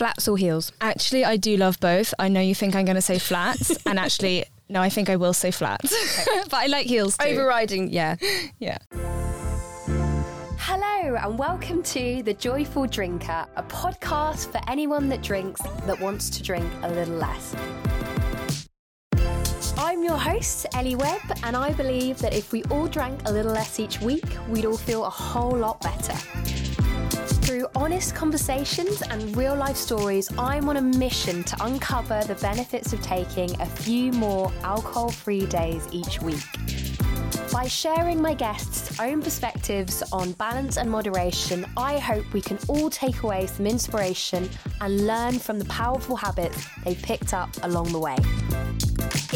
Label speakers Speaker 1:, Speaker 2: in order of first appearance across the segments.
Speaker 1: Flats or heels?
Speaker 2: Actually, I do love both. I know you think I'm going to say flats, and actually, no, I think I will say flats. but I like heels too.
Speaker 1: Overriding, yeah.
Speaker 2: yeah.
Speaker 3: Hello, and welcome to The Joyful Drinker, a podcast for anyone that drinks that wants to drink a little less. I'm your host, Ellie Webb, and I believe that if we all drank a little less each week, we'd all feel a whole lot better. Through honest conversations and real life stories, I'm on a mission to uncover the benefits of taking a few more alcohol free days each week. By sharing my guests' own perspectives on balance and moderation, I hope we can all take away some inspiration and learn from the powerful habits they've picked up along the way.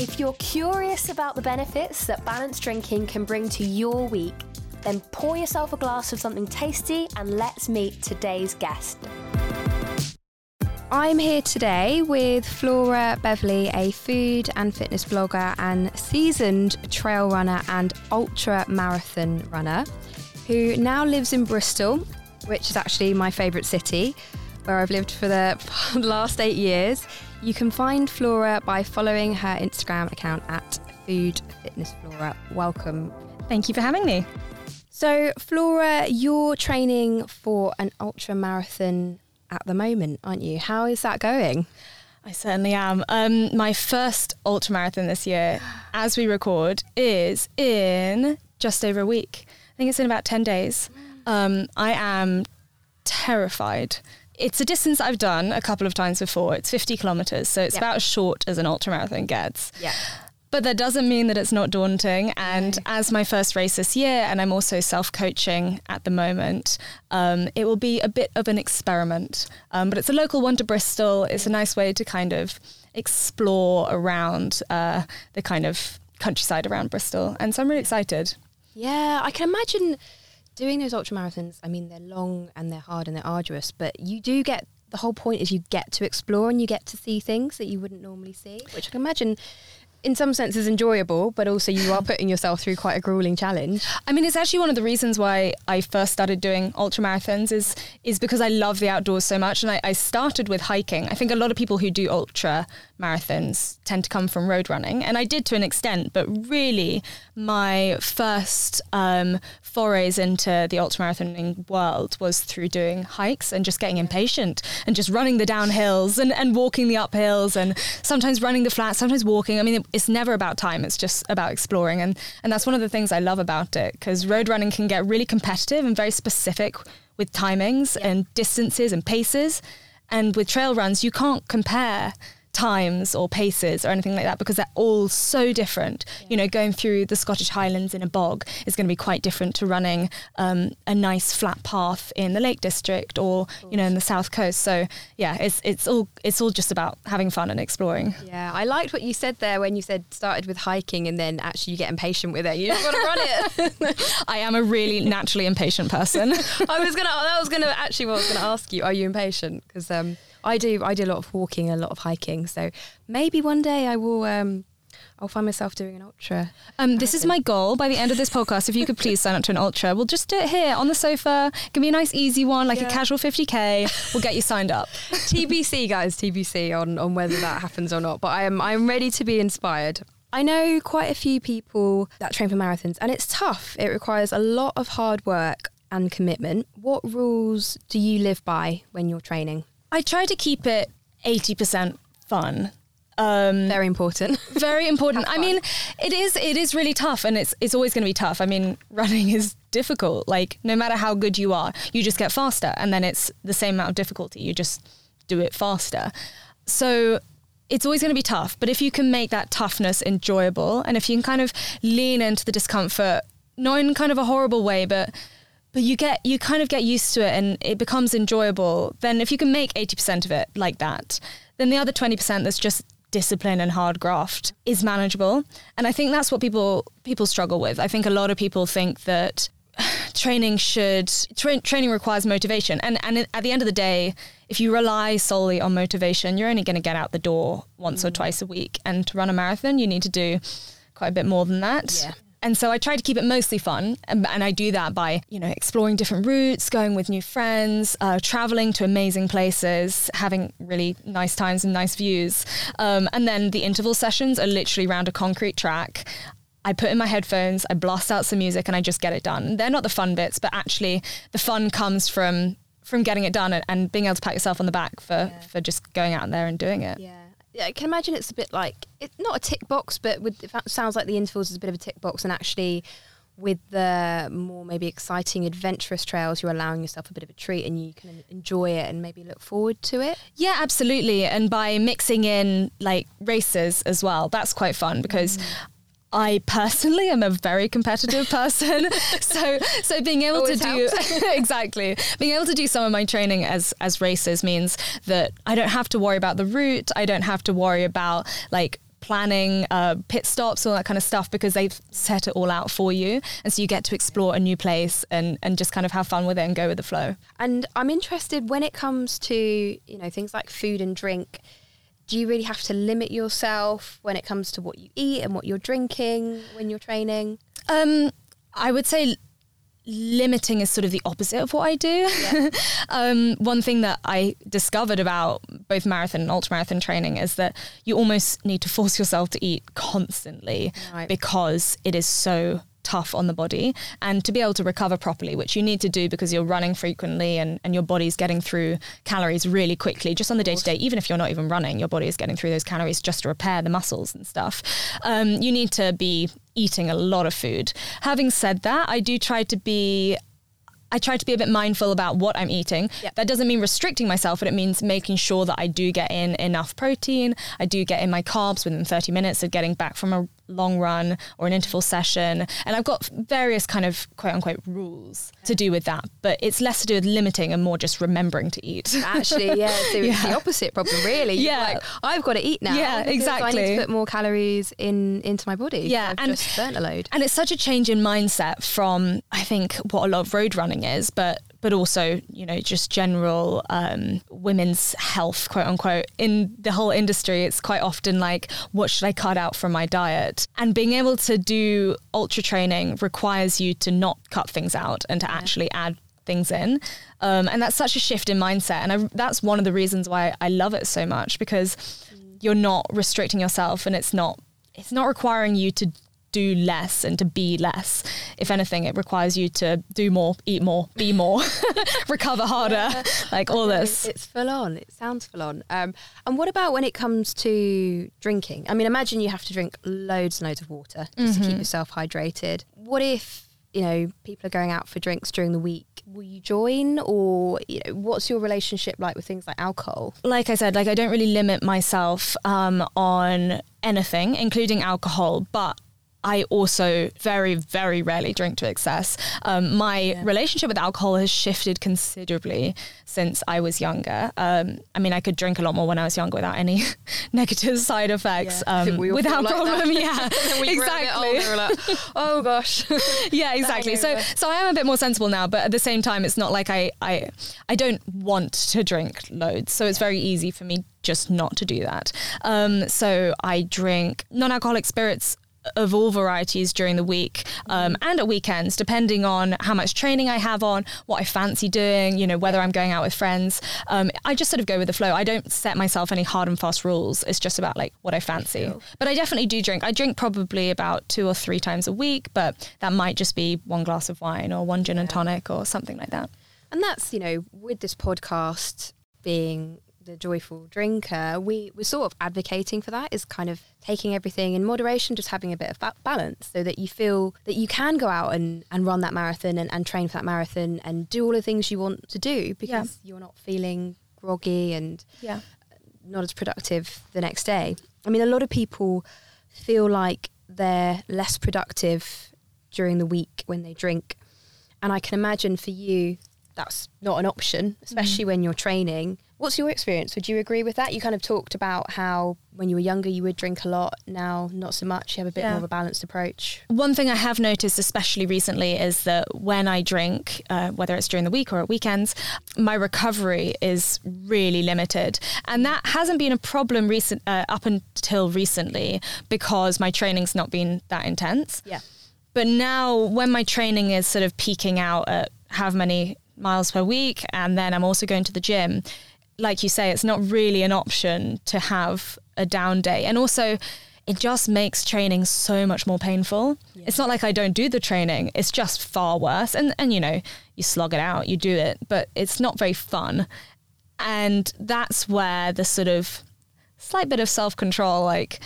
Speaker 3: If you're curious about the benefits that balanced drinking can bring to your week, then pour yourself a glass of something tasty and let's meet today's guest.
Speaker 1: I'm here today with Flora Beverley, a food and fitness blogger and seasoned trail runner and ultra marathon runner, who now lives in Bristol, which is actually my favourite city, where I've lived for the last eight years. You can find Flora by following her Instagram account at Food Fitness Flora. Welcome.
Speaker 2: Thank you for having me.
Speaker 1: So, Flora, you're training for an ultra marathon at the moment, aren't you? How is that going?
Speaker 2: I certainly am. Um, my first ultra marathon this year, as we record, is in just over a week. I think it's in about 10 days. Um, I am terrified. It's a distance I've done a couple of times before. It's 50 kilometers, so it's
Speaker 1: Yep.
Speaker 2: about as short as an ultra marathon gets.
Speaker 1: Yeah.
Speaker 2: But that doesn't mean that it's not daunting. And as my first race this year, and I'm also self coaching at the moment, um, it will be a bit of an experiment. Um, but it's a local one to Bristol. It's a nice way to kind of explore around uh, the kind of countryside around Bristol. And so I'm really excited.
Speaker 1: Yeah, I can imagine doing those ultra marathons. I mean, they're long and they're hard and they're arduous, but you do get the whole point is you get to explore and you get to see things that you wouldn't normally see, which I can imagine in some sense is enjoyable, but also you are putting yourself through quite a grueling challenge.
Speaker 2: I mean, it's actually one of the reasons why I first started doing ultra marathons is is because I love the outdoors so much, and I, I started with hiking. I think a lot of people who do ultra marathons tend to come from road running, and I did to an extent, but really my first um, forays into the ultra marathoning world was through doing hikes and just getting impatient and just running the downhills and, and walking the uphills and sometimes running the flats, sometimes walking. I mean, it, it's never about time. It's just about exploring. And, and that's one of the things I love about it because road running can get really competitive and very specific with timings and distances and paces. And with trail runs, you can't compare times or paces or anything like that because they're all so different. You know, going through the Scottish Highlands in a bog is going to be quite different to running um, a nice flat path in the Lake District or you know in the South Coast. So yeah, it's it's all it's all just about having fun and exploring.
Speaker 1: Yeah, I liked what you said there when you said started with hiking and then actually you get impatient with it. You just want to run it.
Speaker 2: I am a really naturally impatient person.
Speaker 1: I was gonna. That was gonna actually. What I was gonna ask you. Are you impatient? Because um, I do. I do a lot of walking, a lot of hiking. So maybe one day I will. Um, I'll find myself doing an ultra.
Speaker 2: Um, this is my goal by the end of this podcast. If you could please sign up to an ultra, we'll just do it here on the sofa. Give me a nice easy one, like
Speaker 1: Yeah.
Speaker 2: a casual 50k. We'll get you signed up.
Speaker 1: TBC, guys. TBC on on whether that happens or not. But I am. I'm ready to be inspired. I know quite a few people that train for marathons, and it's tough. It requires a lot of hard work and commitment. What rules do you live by when you're training?
Speaker 2: I try to keep it 80% fun. Um,
Speaker 1: Very important.
Speaker 2: very important. I mean, it is it is really tough, and it's it's always going to be tough. I mean, running is difficult. Like no matter how good you are, you just get faster, and then it's the same amount of difficulty. You just do it faster. So it's always going to be tough. But if you can make that toughness enjoyable, and if you can kind of lean into the discomfort, not in kind of a horrible way, but but you get you kind of get used to it and it becomes enjoyable. Then if you can make 80% of it like that then the other 20% that's just discipline and hard graft is manageable. And i think that's what people people struggle with. I think a lot of people think that training should tra- training requires motivation. And and at the end of the day if you rely solely on motivation you're only going to get out the door once or mm. twice a week. And to run a marathon you need to do quite a bit more than that.
Speaker 1: Yeah.
Speaker 2: And so I try to keep it mostly fun. And, and I do that by, you know, exploring different routes, going with new friends, uh, traveling to amazing places, having really nice times and nice views. Um, and then the interval sessions are literally around a concrete track. I put in my headphones, I blast out some music, and I just get it done. They're not the fun bits, but actually the fun comes from from getting it done and, and being able to pat yourself on the back for yeah. for just going out there and doing it.
Speaker 1: Yeah. Yeah, I can imagine it's a bit like it's not a tick box, but with it sounds like the intervals is a bit of a tick box, and actually, with the more maybe exciting adventurous trails, you're allowing yourself a bit of a treat, and you can enjoy it and maybe look forward to it.
Speaker 2: Yeah, absolutely. And by mixing in like races as well, that's quite fun because mm. I personally am a very competitive person. so so being able Always to do exactly being able to do some of my training as as races means that I don't have to worry about the route. I don't have to worry about like planning uh, pit stops, all that kind of stuff, because they've set it all out for you. And so you get to explore a new place and, and just kind of have fun with it and go with the flow.
Speaker 1: And I'm interested when it comes to, you know, things like food and drink do you really have to limit yourself when it comes to what you eat and what you're drinking when you're training?
Speaker 2: Um, I would say limiting is sort of the opposite of what I do. Yeah. um, one thing that I discovered about both marathon and ultramarathon training is that you almost need to force yourself to eat constantly right. because it is so tough on the body and to be able to recover properly, which you need to do because you're running frequently and, and your body's getting through calories really quickly, just on the day to day, even if you're not even running, your body is getting through those calories just to repair the muscles and stuff. Um, you need to be eating a lot of food. Having said that, I do try to be I try to be a bit mindful about what I'm eating. Yep. That doesn't mean restricting myself, but it means making sure that I do get in enough protein. I do get in my carbs within 30 minutes of getting back from a long run or an interval session. And I've got various kind of quote unquote rules to do with that, but it's less to do with limiting and more just remembering to eat.
Speaker 1: Actually, yeah, so yeah. it's the opposite problem, really.
Speaker 2: Yeah.
Speaker 1: Like, I've got to eat now.
Speaker 2: Yeah, exactly.
Speaker 1: I need to put more calories in into my body.
Speaker 2: Yeah.
Speaker 1: I've and, just burnt a load.
Speaker 2: And it's such a change in mindset from, I think, what a lot of road running is, but but also, you know, just general um, women's health, quote unquote. In the whole industry, it's quite often like, what should I cut out from my diet? And being able to do ultra training requires you to not cut things out and to actually add things in. Um, and that's such a shift in mindset. And I, that's one of the reasons why I love it so much because mm. you're not restricting yourself and it's not it's not requiring you to do less and to be less. If anything, it requires you to do more, eat more, be more, recover harder, yeah. like all this.
Speaker 1: It's full on. It sounds full on. Um, and what about when it comes to drinking? I mean, imagine you have to drink loads and loads of water just mm-hmm. to keep mm-hmm. yourself hydrated. What if you know people are going out for drinks during the week will you join or you know what's your relationship like with things like alcohol
Speaker 2: like i said like i don't really limit myself um, on anything including alcohol but I also very, very rarely drink to excess. Um, my yeah. relationship with alcohol has shifted considerably since I was younger. Um, I mean, I could drink a lot more when I was younger without any negative side effects, yeah. um, without problem. yeah, exactly.
Speaker 1: Older, like, oh gosh.
Speaker 2: yeah, exactly. So, so I am a bit more sensible now, but at the same time, it's not like I, I, I don't want to drink loads. So it's very easy for me just not to do that. Um, so I drink non-alcoholic spirits of all varieties during the week um, and at weekends, depending on how much training I have on, what I fancy doing, you know, whether I'm going out with friends. Um, I just sort of go with the flow. I don't set myself any hard and fast rules. It's just about like what I fancy. But I definitely do drink. I drink probably about two or three times a week, but that might just be one glass of wine or one gin and tonic or something like that.
Speaker 1: And that's, you know, with this podcast being the joyful drinker, we we're sort of advocating for that is kind of taking everything in moderation, just having a bit of ba- balance so that you feel that you can go out and, and run that marathon and, and train for that marathon and do all the things you want to do because yeah. you're not feeling groggy and
Speaker 2: yeah.
Speaker 1: not as productive the next day. I mean, a lot of people feel like they're less productive during the week when they drink. And I can imagine for you, that's not an option, especially mm. when you're training. What's your experience? Would you agree with that? You kind of talked about how when you were younger you would drink a lot, now not so much. You have a bit yeah. more of a balanced approach.
Speaker 2: One thing I have noticed, especially recently, is that when I drink, uh, whether it's during the week or at weekends, my recovery is really limited. And that hasn't been a problem recent uh, up until recently because my training's not been that intense.
Speaker 1: Yeah
Speaker 2: But now, when my training is sort of peaking out at how many miles per week, and then I'm also going to the gym, like you say, it's not really an option to have a down day. And also, it just makes training so much more painful. Yeah. It's not like I don't do the training, it's just far worse. And, and, you know, you slog it out, you do it, but it's not very fun. And that's where the sort of slight bit of self control, like,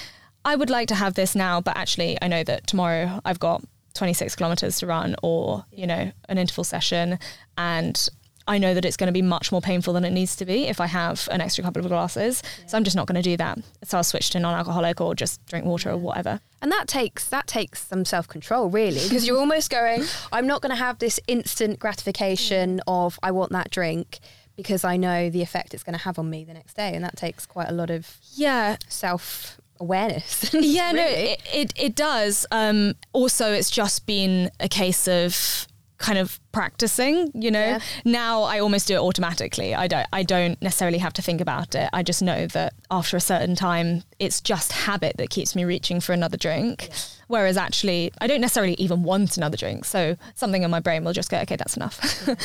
Speaker 2: I would like to have this now, but actually, I know that tomorrow I've got 26 kilometers to run or, you know, an interval session. And I know that it's going to be much more painful than it needs to be if I have an extra couple of glasses. Yeah. So I'm just not going to do that. So I'll switch to non-alcoholic or just drink water yeah. or whatever.
Speaker 1: And that takes that takes some self-control really because you're almost going I'm not going to have this instant gratification of I want that drink because I know the effect it's going to have on me the next day and that takes quite a lot of
Speaker 2: yeah
Speaker 1: self awareness.
Speaker 2: yeah, really. no, it, it, it does. Um, also, it's just been a case of kind of practicing you know yeah. now i almost do it automatically i don't i don't necessarily have to think about it i just know that after a certain time it's just habit that keeps me reaching for another drink yeah. whereas actually i don't necessarily even want another drink so something in my brain will just go okay that's enough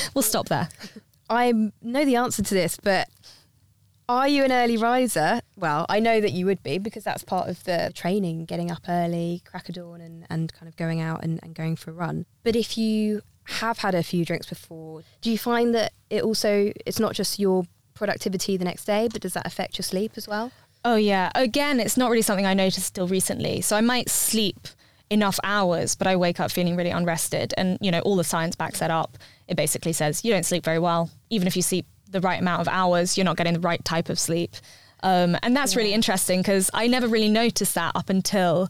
Speaker 2: we'll stop there
Speaker 1: i know the answer to this but are you an early riser? Well, I know that you would be because that's part of the training, getting up early, crack of dawn, and, and kind of going out and, and going for a run. But if you have had a few drinks before, do you find that it also it's not just your productivity the next day, but does that affect your sleep as well?
Speaker 2: Oh yeah. Again, it's not really something I noticed till recently. So I might sleep enough hours, but I wake up feeling really unrested. And you know, all the science backs that up. It basically says you don't sleep very well. Even if you sleep the right amount of hours, you're not getting the right type of sleep. Um, and that's yeah. really interesting because I never really noticed that up until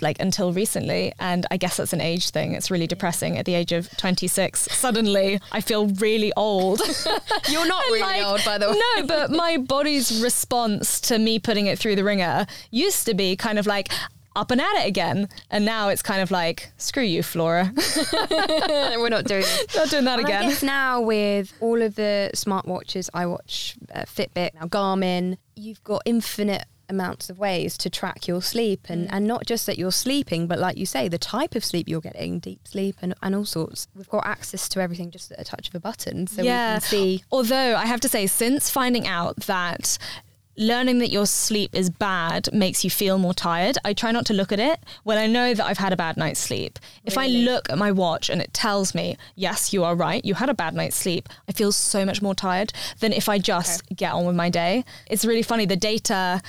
Speaker 2: like until recently. And I guess that's an age thing. It's really depressing at the age of 26. Suddenly, I feel really old.
Speaker 1: You're not really like, old, by the way.
Speaker 2: No, but my body's response to me putting it through the wringer used to be kind of like, up and at it again. And now it's kind of like, screw you, Flora.
Speaker 1: We're not doing
Speaker 2: it. Not doing that
Speaker 1: and
Speaker 2: again.
Speaker 1: I guess now with all of the smartwatches, iWatch, uh, Fitbit, now Garmin, you've got infinite amounts of ways to track your sleep and, mm. and not just that you're sleeping, but like you say, the type of sleep you're getting, deep sleep and, and all sorts. We've got access to everything just at a touch of a button. So yeah. we can see.
Speaker 2: Although I have to say, since finding out that learning that your sleep is bad makes you feel more tired. I try not to look at it when I know that I've had a bad night's sleep. Really? If I look at my watch and it tells me, yes, you are right, you had a bad night's sleep, I feel so much more tired than if I just okay. get on with my day. It's really funny. The data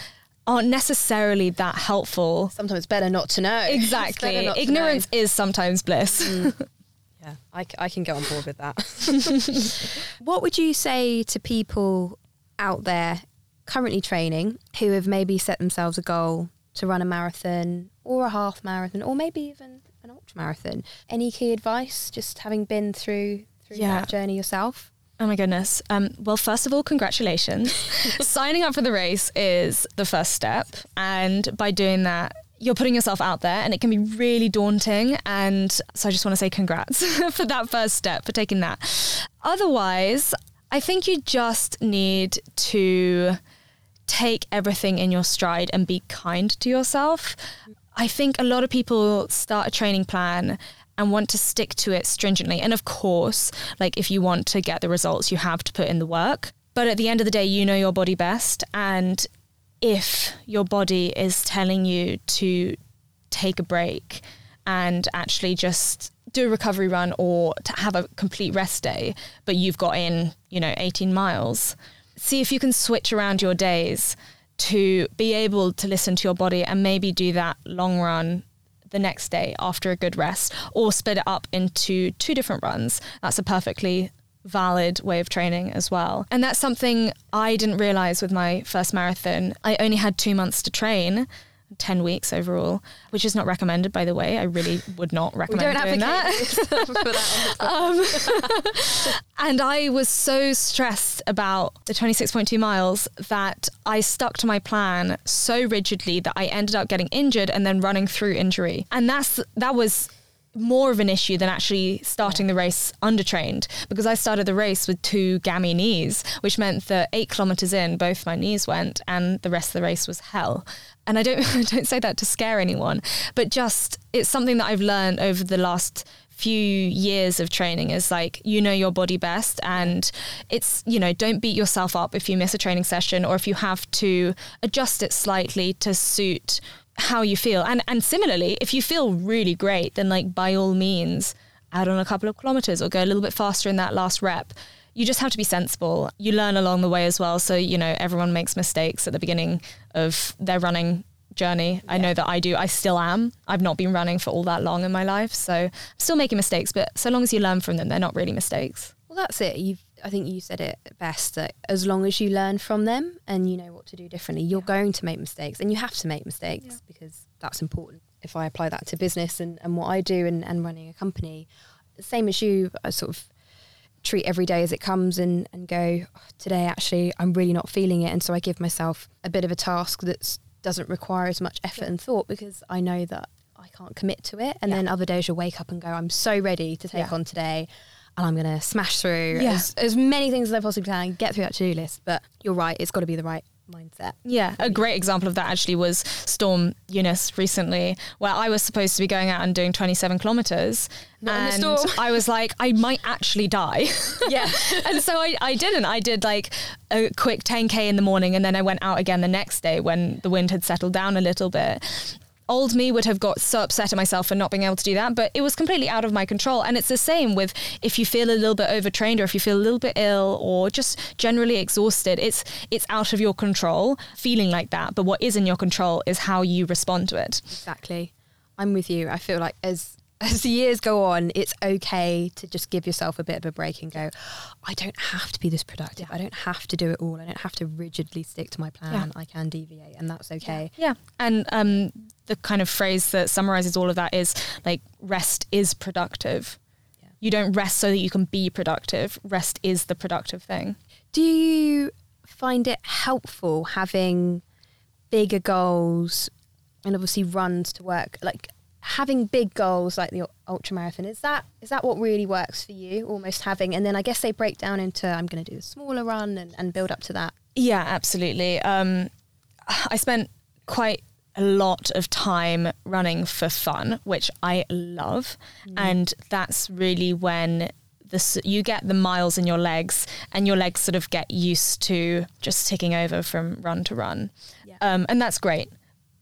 Speaker 2: aren't necessarily that helpful.
Speaker 1: Sometimes better not to know.
Speaker 2: Exactly. Ignorance is sometimes bliss. Mm.
Speaker 1: Yeah, I, I can get on board with that. what would you say to people out there currently training who have maybe set themselves a goal to run a marathon or a half marathon or maybe even an ultra marathon? Any key advice just having been through through yeah. that journey yourself?
Speaker 2: Oh my goodness. Um, well, first of all, congratulations. Signing up for the race is the first step. And by doing that, you're putting yourself out there and it can be really daunting. And so I just want to say congrats for that first step, for taking that. Otherwise, I think you just need to take everything in your stride and be kind to yourself. I think a lot of people start a training plan and want to stick to it stringently. And of course, like if you want to get the results, you have to put in the work. But at the end of the day, you know your body best. And if your body is telling you to take a break and actually just do a recovery run or to have a complete rest day, but you've got in, you know, 18 miles, see if you can switch around your days to be able to listen to your body and maybe do that long run the next day after a good rest or split it up into two different runs. That's a perfectly valid way of training as well. And that's something I didn't realize with my first marathon. I only had two months to train. 10 weeks overall, which is not recommended, by the way. I really would not recommend doing that. that um, and I was so stressed about the 26.2 miles that I stuck to my plan so rigidly that I ended up getting injured and then running through injury. And that's that was more of an issue than actually starting the race undertrained because I started the race with two gammy knees, which meant that eight kilometers in, both my knees went, and the rest of the race was hell. And I don't I don't say that to scare anyone, but just it's something that I've learned over the last few years of training is like you know your body best and it's you know don't beat yourself up if you miss a training session or if you have to adjust it slightly to suit how you feel. And and similarly, if you feel really great, then like by all means add on a couple of kilometers or go a little bit faster in that last rep. You just have to be sensible. You learn along the way as well. So, you know, everyone makes mistakes at the beginning of their running journey. Yeah. I know that I do. I still am. I've not been running for all that long in my life. So I'm still making mistakes, but so long as you learn from them, they're not really mistakes.
Speaker 1: Well, that's it. You've I think you said it best that as long as you learn from them and you know what to do differently, you're yeah. going to make mistakes and you have to make mistakes yeah. because that's important. If I apply that to business and, and what I do and, and running a company, same as you, I sort of treat every day as it comes and, and go, oh, today actually I'm really not feeling it. And so I give myself a bit of a task that doesn't require as much effort yeah. and thought because I know that I can't commit to it. And then other days you'll wake up and go, I'm so ready to take on today and I'm going to smash through yeah. as, as many things as I possibly can, get through that to do list. But you're right, it's got to be the right mindset.
Speaker 2: Yeah, a great example of that actually was Storm Eunice recently, where I was supposed to be going out and doing 27 kilometers.
Speaker 1: Not
Speaker 2: and I was like, I might actually die.
Speaker 1: Yeah.
Speaker 2: and so I, I didn't. I did like a quick 10K in the morning and then I went out again the next day when the wind had settled down a little bit old me would have got so upset at myself for not being able to do that, but it was completely out of my control. And it's the same with if you feel a little bit overtrained or if you feel a little bit ill or just generally exhausted, it's it's out of your control feeling like that. But what is in your control is how you respond to it.
Speaker 1: Exactly. I'm with you. I feel like as as the years go on, it's okay to just give yourself a bit of a break and go, I don't have to be this productive. Yeah. I don't have to do it all. I don't have to rigidly stick to my plan. Yeah. I can deviate, and that's okay.
Speaker 2: Yeah. yeah. And um, the kind of phrase that summarizes all of that is like, rest is productive. You don't rest so that you can be productive. Rest is the productive thing.
Speaker 1: Do you find it helpful having bigger goals and obviously runs to work? Like, having big goals like the ultra marathon is that is that what really works for you almost having and then i guess they break down into i'm going to do a smaller run and, and build up to that?
Speaker 2: Yeah absolutely. Um, i spent quite a lot of time running for fun which i love. Mm. and that's really when the, you get the miles in your legs and your legs sort of get used to just ticking over from run to run. Yeah. um, and that's great.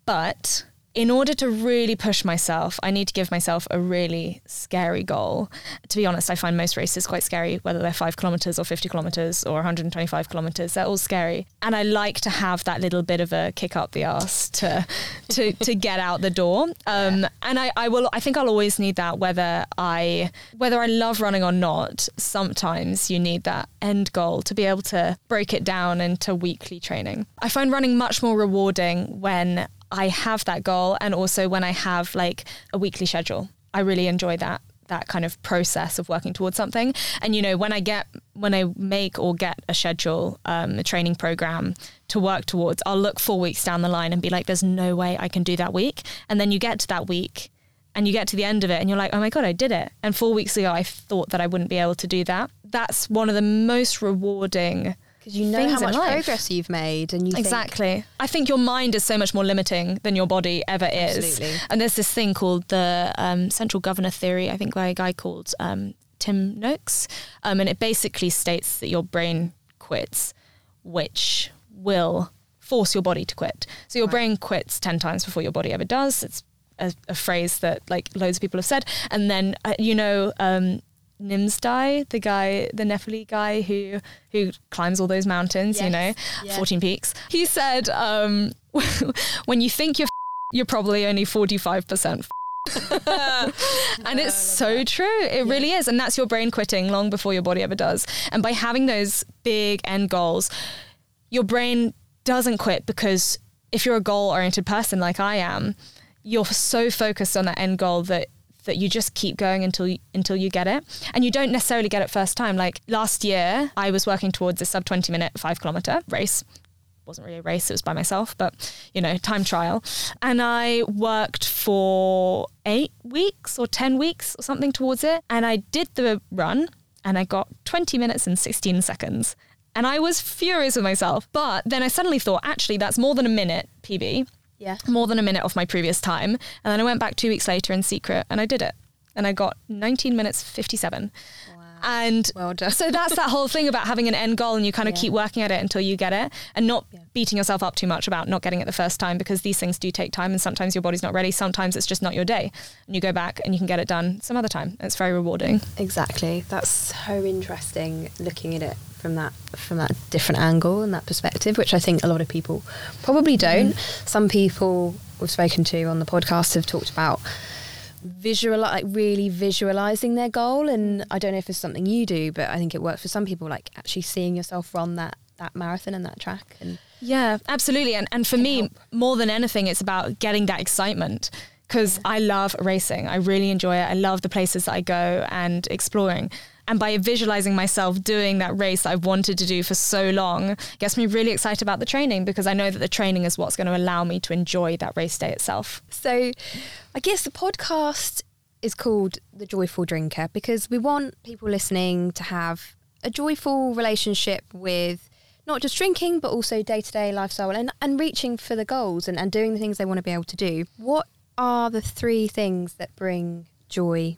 Speaker 2: But in order to really push myself, I need to give myself a really scary goal. To be honest, I find most races quite scary, whether they're five kilometers or 50 kilometers or 125 kilometers. They're all scary. And I like to have that little bit of a kick up the ass to, to, to get out the door. Um, yeah. And I, I will, I think I'll always need that whether I, whether I love running or not. Sometimes you need that end goal to be able to break it down into weekly training. I find running much more rewarding when I have that goal and also when I have like a weekly schedule. I really enjoy that that kind of process of working towards something. And you know, when I get when I make or get a schedule, um, a training program to work towards, I'll look four weeks down the line and be like, "There's no way I can do that week." And then you get to that week, and you get to the end of it, and you're like, "Oh my god, I did it!" And four weeks ago, I thought that I wouldn't be able to do that. That's one of the most rewarding
Speaker 1: because you know how much progress you've made and you
Speaker 2: exactly.
Speaker 1: Think,
Speaker 2: i think your mind is so much more limiting than your body ever is.
Speaker 1: Absolutely.
Speaker 2: and there's this thing called the um, central governor theory i think by a guy called um, tim noakes. Um, and it basically states that your brain quits which will force your body to quit. So your right. brain quits 10 times before your body ever does. It's a, a, phrase that like loads of people have said. And then uh, you know um, Nimsdai, the guy, the Nepali guy who who climbs all those mountains, yes. you know, yes. 14 peaks. He said, um, when you think you're you're probably only 45% and it's so that. true. It yeah. really is. And that's your brain quitting long before your body ever does. And by having those big end goals, your brain doesn't quit because if you're a goal oriented person like I am, you're so focused on that end goal that that you just keep going until until you get it and you don't necessarily get it first time like last year i was working towards a sub 20 minute 5 kilometer race wasn't really a race, it was by myself, but you know, time trial. And I worked for eight weeks or 10 weeks or something towards it. And I did the run and I got 20 minutes and 16 seconds. And I was furious with myself. But then I suddenly thought, actually, that's more than a minute PB,
Speaker 1: Yeah.
Speaker 2: more than a minute off my previous time. And then I went back two weeks later in secret and I did it. And I got 19 minutes 57. Wow. And
Speaker 1: Well done.
Speaker 2: so that's that whole thing about having an end goal and you kind of
Speaker 1: Yeah.
Speaker 2: keep working at it until you get it and not
Speaker 1: Yeah.
Speaker 2: beating yourself up too much about not getting it the first time because these things do take time and sometimes your body's not ready. Sometimes it's just not your day. And you go back and you can get it done some other time. It's very rewarding.
Speaker 1: Exactly. That's so interesting looking at it from that from that different angle and that perspective, which I think a lot of people probably don't. Mm. Some people we've spoken to on the podcast have talked about visual like really visualizing their goal and I don't know if it's something you do, but I think it works for some people like actually seeing yourself run that that marathon and that track and
Speaker 2: Yeah, absolutely. And and for me,
Speaker 1: help.
Speaker 2: more than anything, it's about getting that excitement because I love racing. I really enjoy it. I love the places that I go and exploring. And by visualizing myself doing that race that I've wanted to do for so long, gets me really excited about the training because I know that the training is what's going to allow me to enjoy that race day itself.
Speaker 1: So, I guess the podcast is called The Joyful Drinker because we want people listening to have a joyful relationship with not just drinking, but also day to day lifestyle and, and reaching for the goals and, and doing the things they want to be able to do. What are the three things that bring joy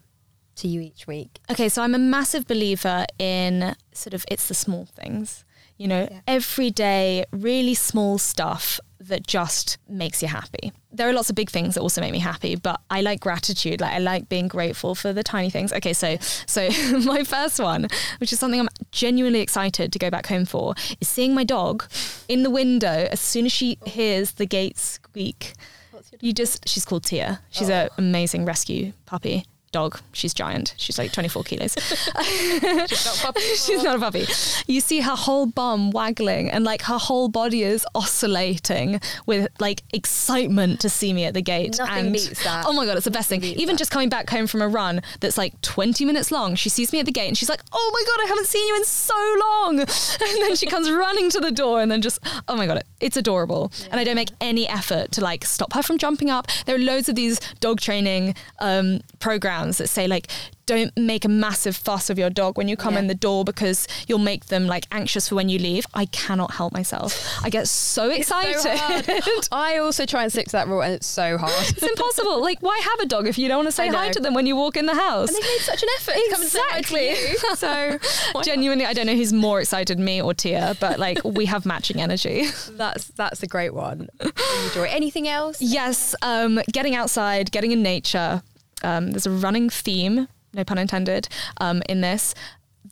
Speaker 1: to you each week?
Speaker 2: Okay, so I'm a massive believer in sort of it's the small things. You know,
Speaker 1: Yeah.
Speaker 2: everyday, really small stuff that just makes you happy. There are lots of big things that also make me happy, but I like gratitude. Like I like being grateful for the tiny things. Okay, so so my first one, which is something I'm genuinely excited to go back home for, is seeing my dog in the window as soon as she oh. hears the gate squeak. You just, she's called Tia. She's oh. an amazing rescue puppy dog. She's giant. She's like 24 kilos. She's not a puppy. You see her whole bum waggling and like her whole body is oscillating with like excitement to see me at the gate.
Speaker 1: Nothing
Speaker 2: and
Speaker 1: beats that.
Speaker 2: Oh my God, it's the best thing. Even
Speaker 1: that.
Speaker 2: just coming back home from a run that's like 20 minutes long, she sees me at the gate and she's like, oh my God, I haven't seen you in so long. And then she comes running to the door and then just, oh my God, it's adorable. And I don't make any effort to like stop her from jumping up. There are loads of these dog training um, programs that say like, don't make a massive fuss of your dog when you come
Speaker 1: Yeah.
Speaker 2: in the door because you'll make them like anxious for when you leave. I cannot help myself. I get so excited.
Speaker 1: I also try and stick to that rule and it's so hard.
Speaker 2: it's impossible. Like, why have a dog if you don't want to say hi to them when you walk in the house?
Speaker 1: And they made such an effort to come and say hi to
Speaker 2: Exactly.
Speaker 1: So?
Speaker 2: Genuinely, I don't know who's more excited, me or Tia, but like we have matching energy.
Speaker 1: that's that's a great one. Enjoy. Anything else?
Speaker 2: Yes, um, getting outside, getting in nature. Um, there's a running theme, no pun intended, um, in this.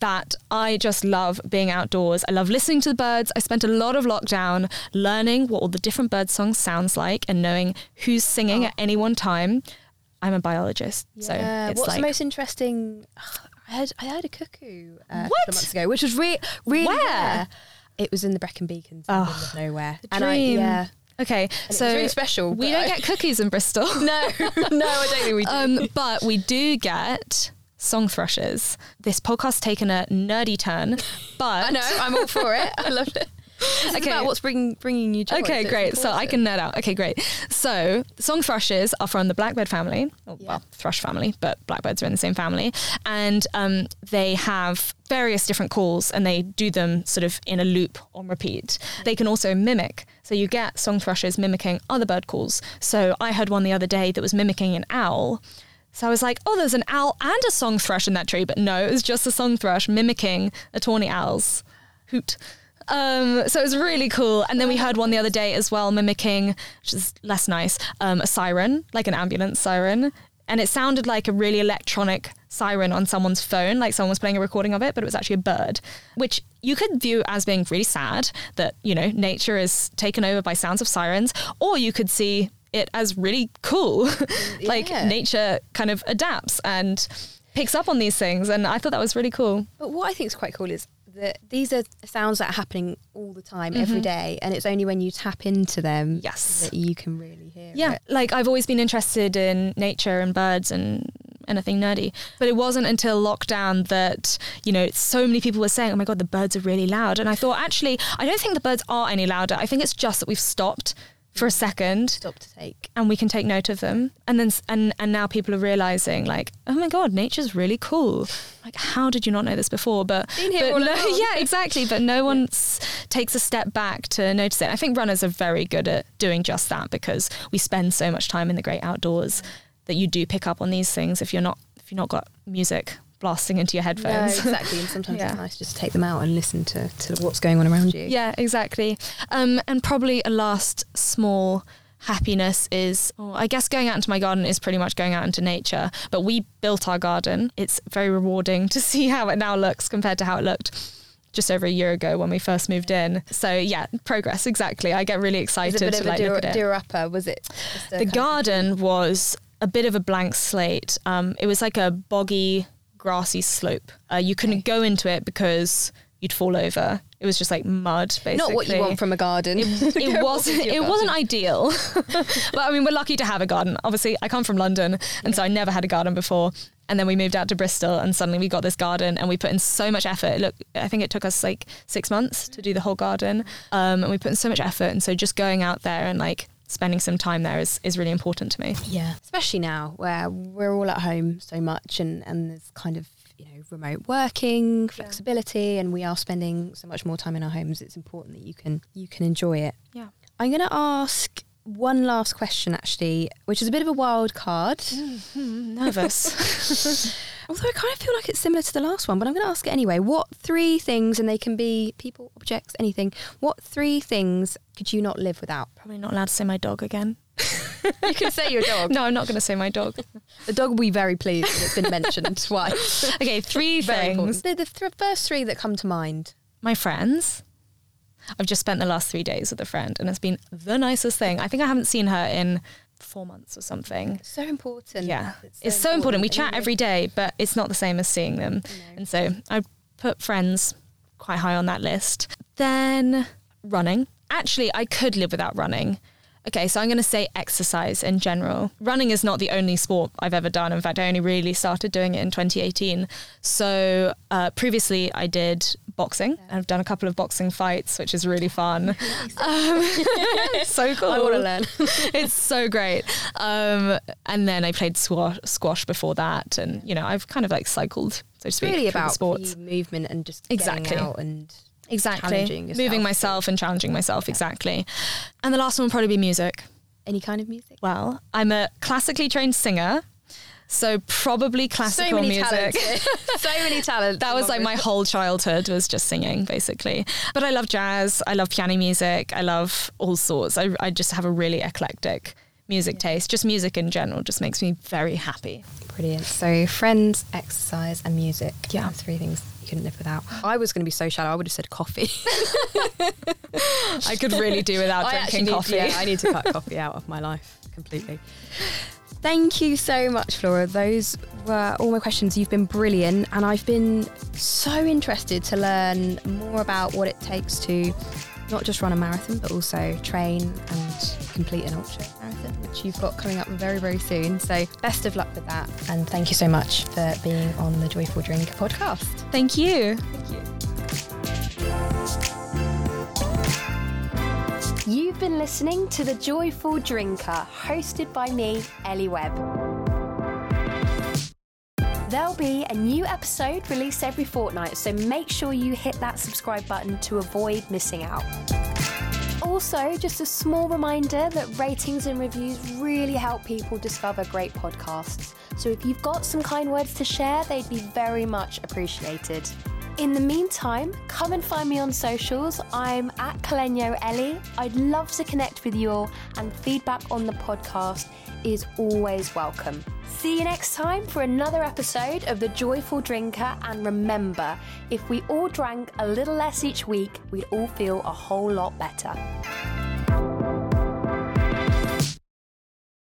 Speaker 2: That I just love being outdoors. I love listening to the birds. I spent a lot of lockdown learning what all the different bird songs sounds like and knowing who's singing
Speaker 1: Oh.
Speaker 2: at any one time. I'm a biologist, so
Speaker 1: Yeah.
Speaker 2: it's
Speaker 1: What's
Speaker 2: like
Speaker 1: the most interesting? I heard I heard a cuckoo uh, a
Speaker 2: What?
Speaker 1: of months ago, which was re- really
Speaker 2: Where?
Speaker 1: rare. It was in the Brecon Beacons, the nowhere.
Speaker 2: the
Speaker 1: And I, yeah,
Speaker 2: okay.
Speaker 1: and
Speaker 2: so
Speaker 1: really special.
Speaker 2: we don't
Speaker 1: I-
Speaker 2: get cookies in Bristol.
Speaker 1: no, no, I don't think we do.
Speaker 2: Um, but we do get song thrushes. This podcast's taken a nerdy turn, but
Speaker 1: I know, I'm all for it. I loved it.
Speaker 2: Okay.
Speaker 1: about what's bringing bringing you joy.
Speaker 2: Okay,
Speaker 1: so
Speaker 2: great. So I can nerd out. Okay, great. So song thrushes are from the blackbird family, or,
Speaker 1: Yeah.
Speaker 2: well, thrush family, but blackbirds are in the same family, and um, they have various different calls, and they do them sort of in a loop on repeat. They can also mimic. So you get song thrushes mimicking other bird calls. So I heard one the other day that was mimicking an owl. So I was like, oh, there's an owl and a song thrush in that tree, but no, it was just a song thrush mimicking a tawny owl's hoot. Um, so it was really cool. And then we heard one the other day as well, mimicking, which is less nice, um, a siren, like an ambulance siren. And it sounded like a really electronic siren on someone's phone, like someone was playing a recording of it, but it was actually a bird, which you could view as being really sad that, you know, nature is taken over by sounds of sirens, or you could see it as really cool. like
Speaker 1: Yeah.
Speaker 2: nature kind of adapts and picks up on these things. And I thought that was really cool.
Speaker 1: But what I think is quite cool is that these are sounds that are happening all the time, every mm-hmm. day, and it's only when you tap into them
Speaker 2: Yes.
Speaker 1: that you can really hear
Speaker 2: Yeah,
Speaker 1: it.
Speaker 2: like I've always been interested in nature and birds and anything nerdy. But it wasn't until lockdown that, you know, so many people were saying, oh my God, the birds are really loud. And I thought, actually, I don't think the birds are any louder. I think it's just that we've stopped for a second.
Speaker 1: Stop to take.
Speaker 2: and we can take note of them. And then and and now people are realizing like oh my god nature's really cool. Like how did you not know this before? But, but no, yeah exactly. But no one s- takes a step back to notice it. I think runners are very good at doing just that because we spend so much time in the great outdoors that you do pick up on these things if you're not if you're not got music blasting into your
Speaker 1: No,
Speaker 2: headphones
Speaker 1: exactly. And sometimes
Speaker 2: Yeah.
Speaker 1: it's nice just to take them out and listen to, to what's going on around you.
Speaker 2: Yeah, exactly. Um, and probably a last small happiness is, oh, I guess going out into my garden is pretty much going out into nature. But we built our garden. It's very rewarding to see how it now looks compared to how it looked just over a year ago when we first moved in. So yeah, progress exactly. I get really excited
Speaker 1: it a bit
Speaker 2: to
Speaker 1: of a
Speaker 2: like
Speaker 1: deer,
Speaker 2: look at it
Speaker 1: deer upper? Was it?
Speaker 2: the
Speaker 1: of-
Speaker 2: garden was a bit of a blank slate. Um, it was like a boggy, grassy slope. Uh, you couldn't go into it because you'd fall over. It was just like mud, basically.
Speaker 1: Not what you want from a garden.
Speaker 2: It, it wasn't.
Speaker 1: into your
Speaker 2: wasn't ideal. but I mean, we're lucky to have a garden. Obviously, I come from London, and so I never had a garden before. And then we moved out to Bristol, and suddenly we got this garden, and we put in so much effort. Look, I think it took us like six months to do the whole garden, um, and we put in so much effort. And so just going out there and like spending some time there is is really important to me.
Speaker 1: Yeah, especially now where we're all at home so much, and and there's kind of you know remote working, flexibility, and we are spending so much more time in our homes. It's important that you can you can enjoy it.
Speaker 2: Yeah.
Speaker 1: I'm going to ask one last question actually, which is a bit of a wild card. Mm-hmm.
Speaker 2: Nervous.
Speaker 1: Although I kind of feel like it's similar to the last one, but I'm going to ask it anyway. What three things, and they can be people, objects, anything. What three things could you not live without?
Speaker 2: Probably not allowed to say my dog again.
Speaker 1: You can say your dog.
Speaker 2: No, I'm not going to say my dog.
Speaker 1: The dog will be very pleased that it's been mentioned twice.
Speaker 2: Okay, three
Speaker 1: Very
Speaker 2: things.
Speaker 1: The, the th- first three that come to mind.
Speaker 2: my friends. I've just spent the last three days with a friend, and it's been the nicest thing. I think I haven't seen her in four months or something.
Speaker 1: So important.
Speaker 2: Yeah, it's so, important. We chat every day, but it's not the same as seeing them. And so I put friends quite high on that list. Then running. Actually, I could live without running. Okay, so I'm going to say exercise in general. Running is not the only sport I've ever done. In fact, I only really started doing it in 2018. So uh, previously, I did boxing. I've done a couple of boxing fights, which is really fun. um, so cool.
Speaker 1: I want to learn.
Speaker 2: it's so great. Um, and then I played squash, squash before that, and you know I've kind of like cycled, so to
Speaker 1: It's
Speaker 2: speak,
Speaker 1: really about
Speaker 2: sports.
Speaker 1: movement and just
Speaker 2: Exactly.
Speaker 1: getting out and
Speaker 2: Exactly, moving myself and challenging myself. Exactly. And the last one will probably be music.
Speaker 1: any kind of music.
Speaker 2: Well, I'm a classically trained singer, so probably classical
Speaker 1: so many
Speaker 2: music.
Speaker 1: talents. so many talents.
Speaker 2: That was like my whole childhood was just singing basically. But I love jazz, I love piano music, I love all sorts. I, I just have a really eclectic music taste. Just music in general just makes me very happy.
Speaker 1: Brilliant. So friends, exercise, and music.
Speaker 2: Yeah.
Speaker 1: Three things couldn't live without. I was going to be so shallow. I would have said coffee.
Speaker 2: I could really do without drinking
Speaker 1: need-
Speaker 2: coffee.
Speaker 1: yeah, I need to cut coffee out of my life completely. Thank you so much, Flora. Those were all my questions. You've been brilliant, and I've been so interested to learn more about what it takes to not just run a marathon, but also train and complete an ultra which you've got coming up very, very soon. So, best of luck with that, and thank you so much for being on the Joyful Drink podcast.
Speaker 2: Thank you. Thank you.
Speaker 3: You've been listening to The Joyful Drinker, hosted by me, Ellie Webb. There'll be a new episode released every fortnight, so make sure you hit that subscribe button to avoid missing out. Also, just a small reminder that ratings and reviews really help people discover great podcasts. So if you've got some kind words to share, they'd be very much appreciated. In the meantime, come and find me on socials. I'm at Caleño Ellie. I'd love to connect with you all, and feedback on the podcast is always welcome. See you next time for another episode of The Joyful Drinker. And remember, if we all drank a little less each week, we'd all feel a whole lot better.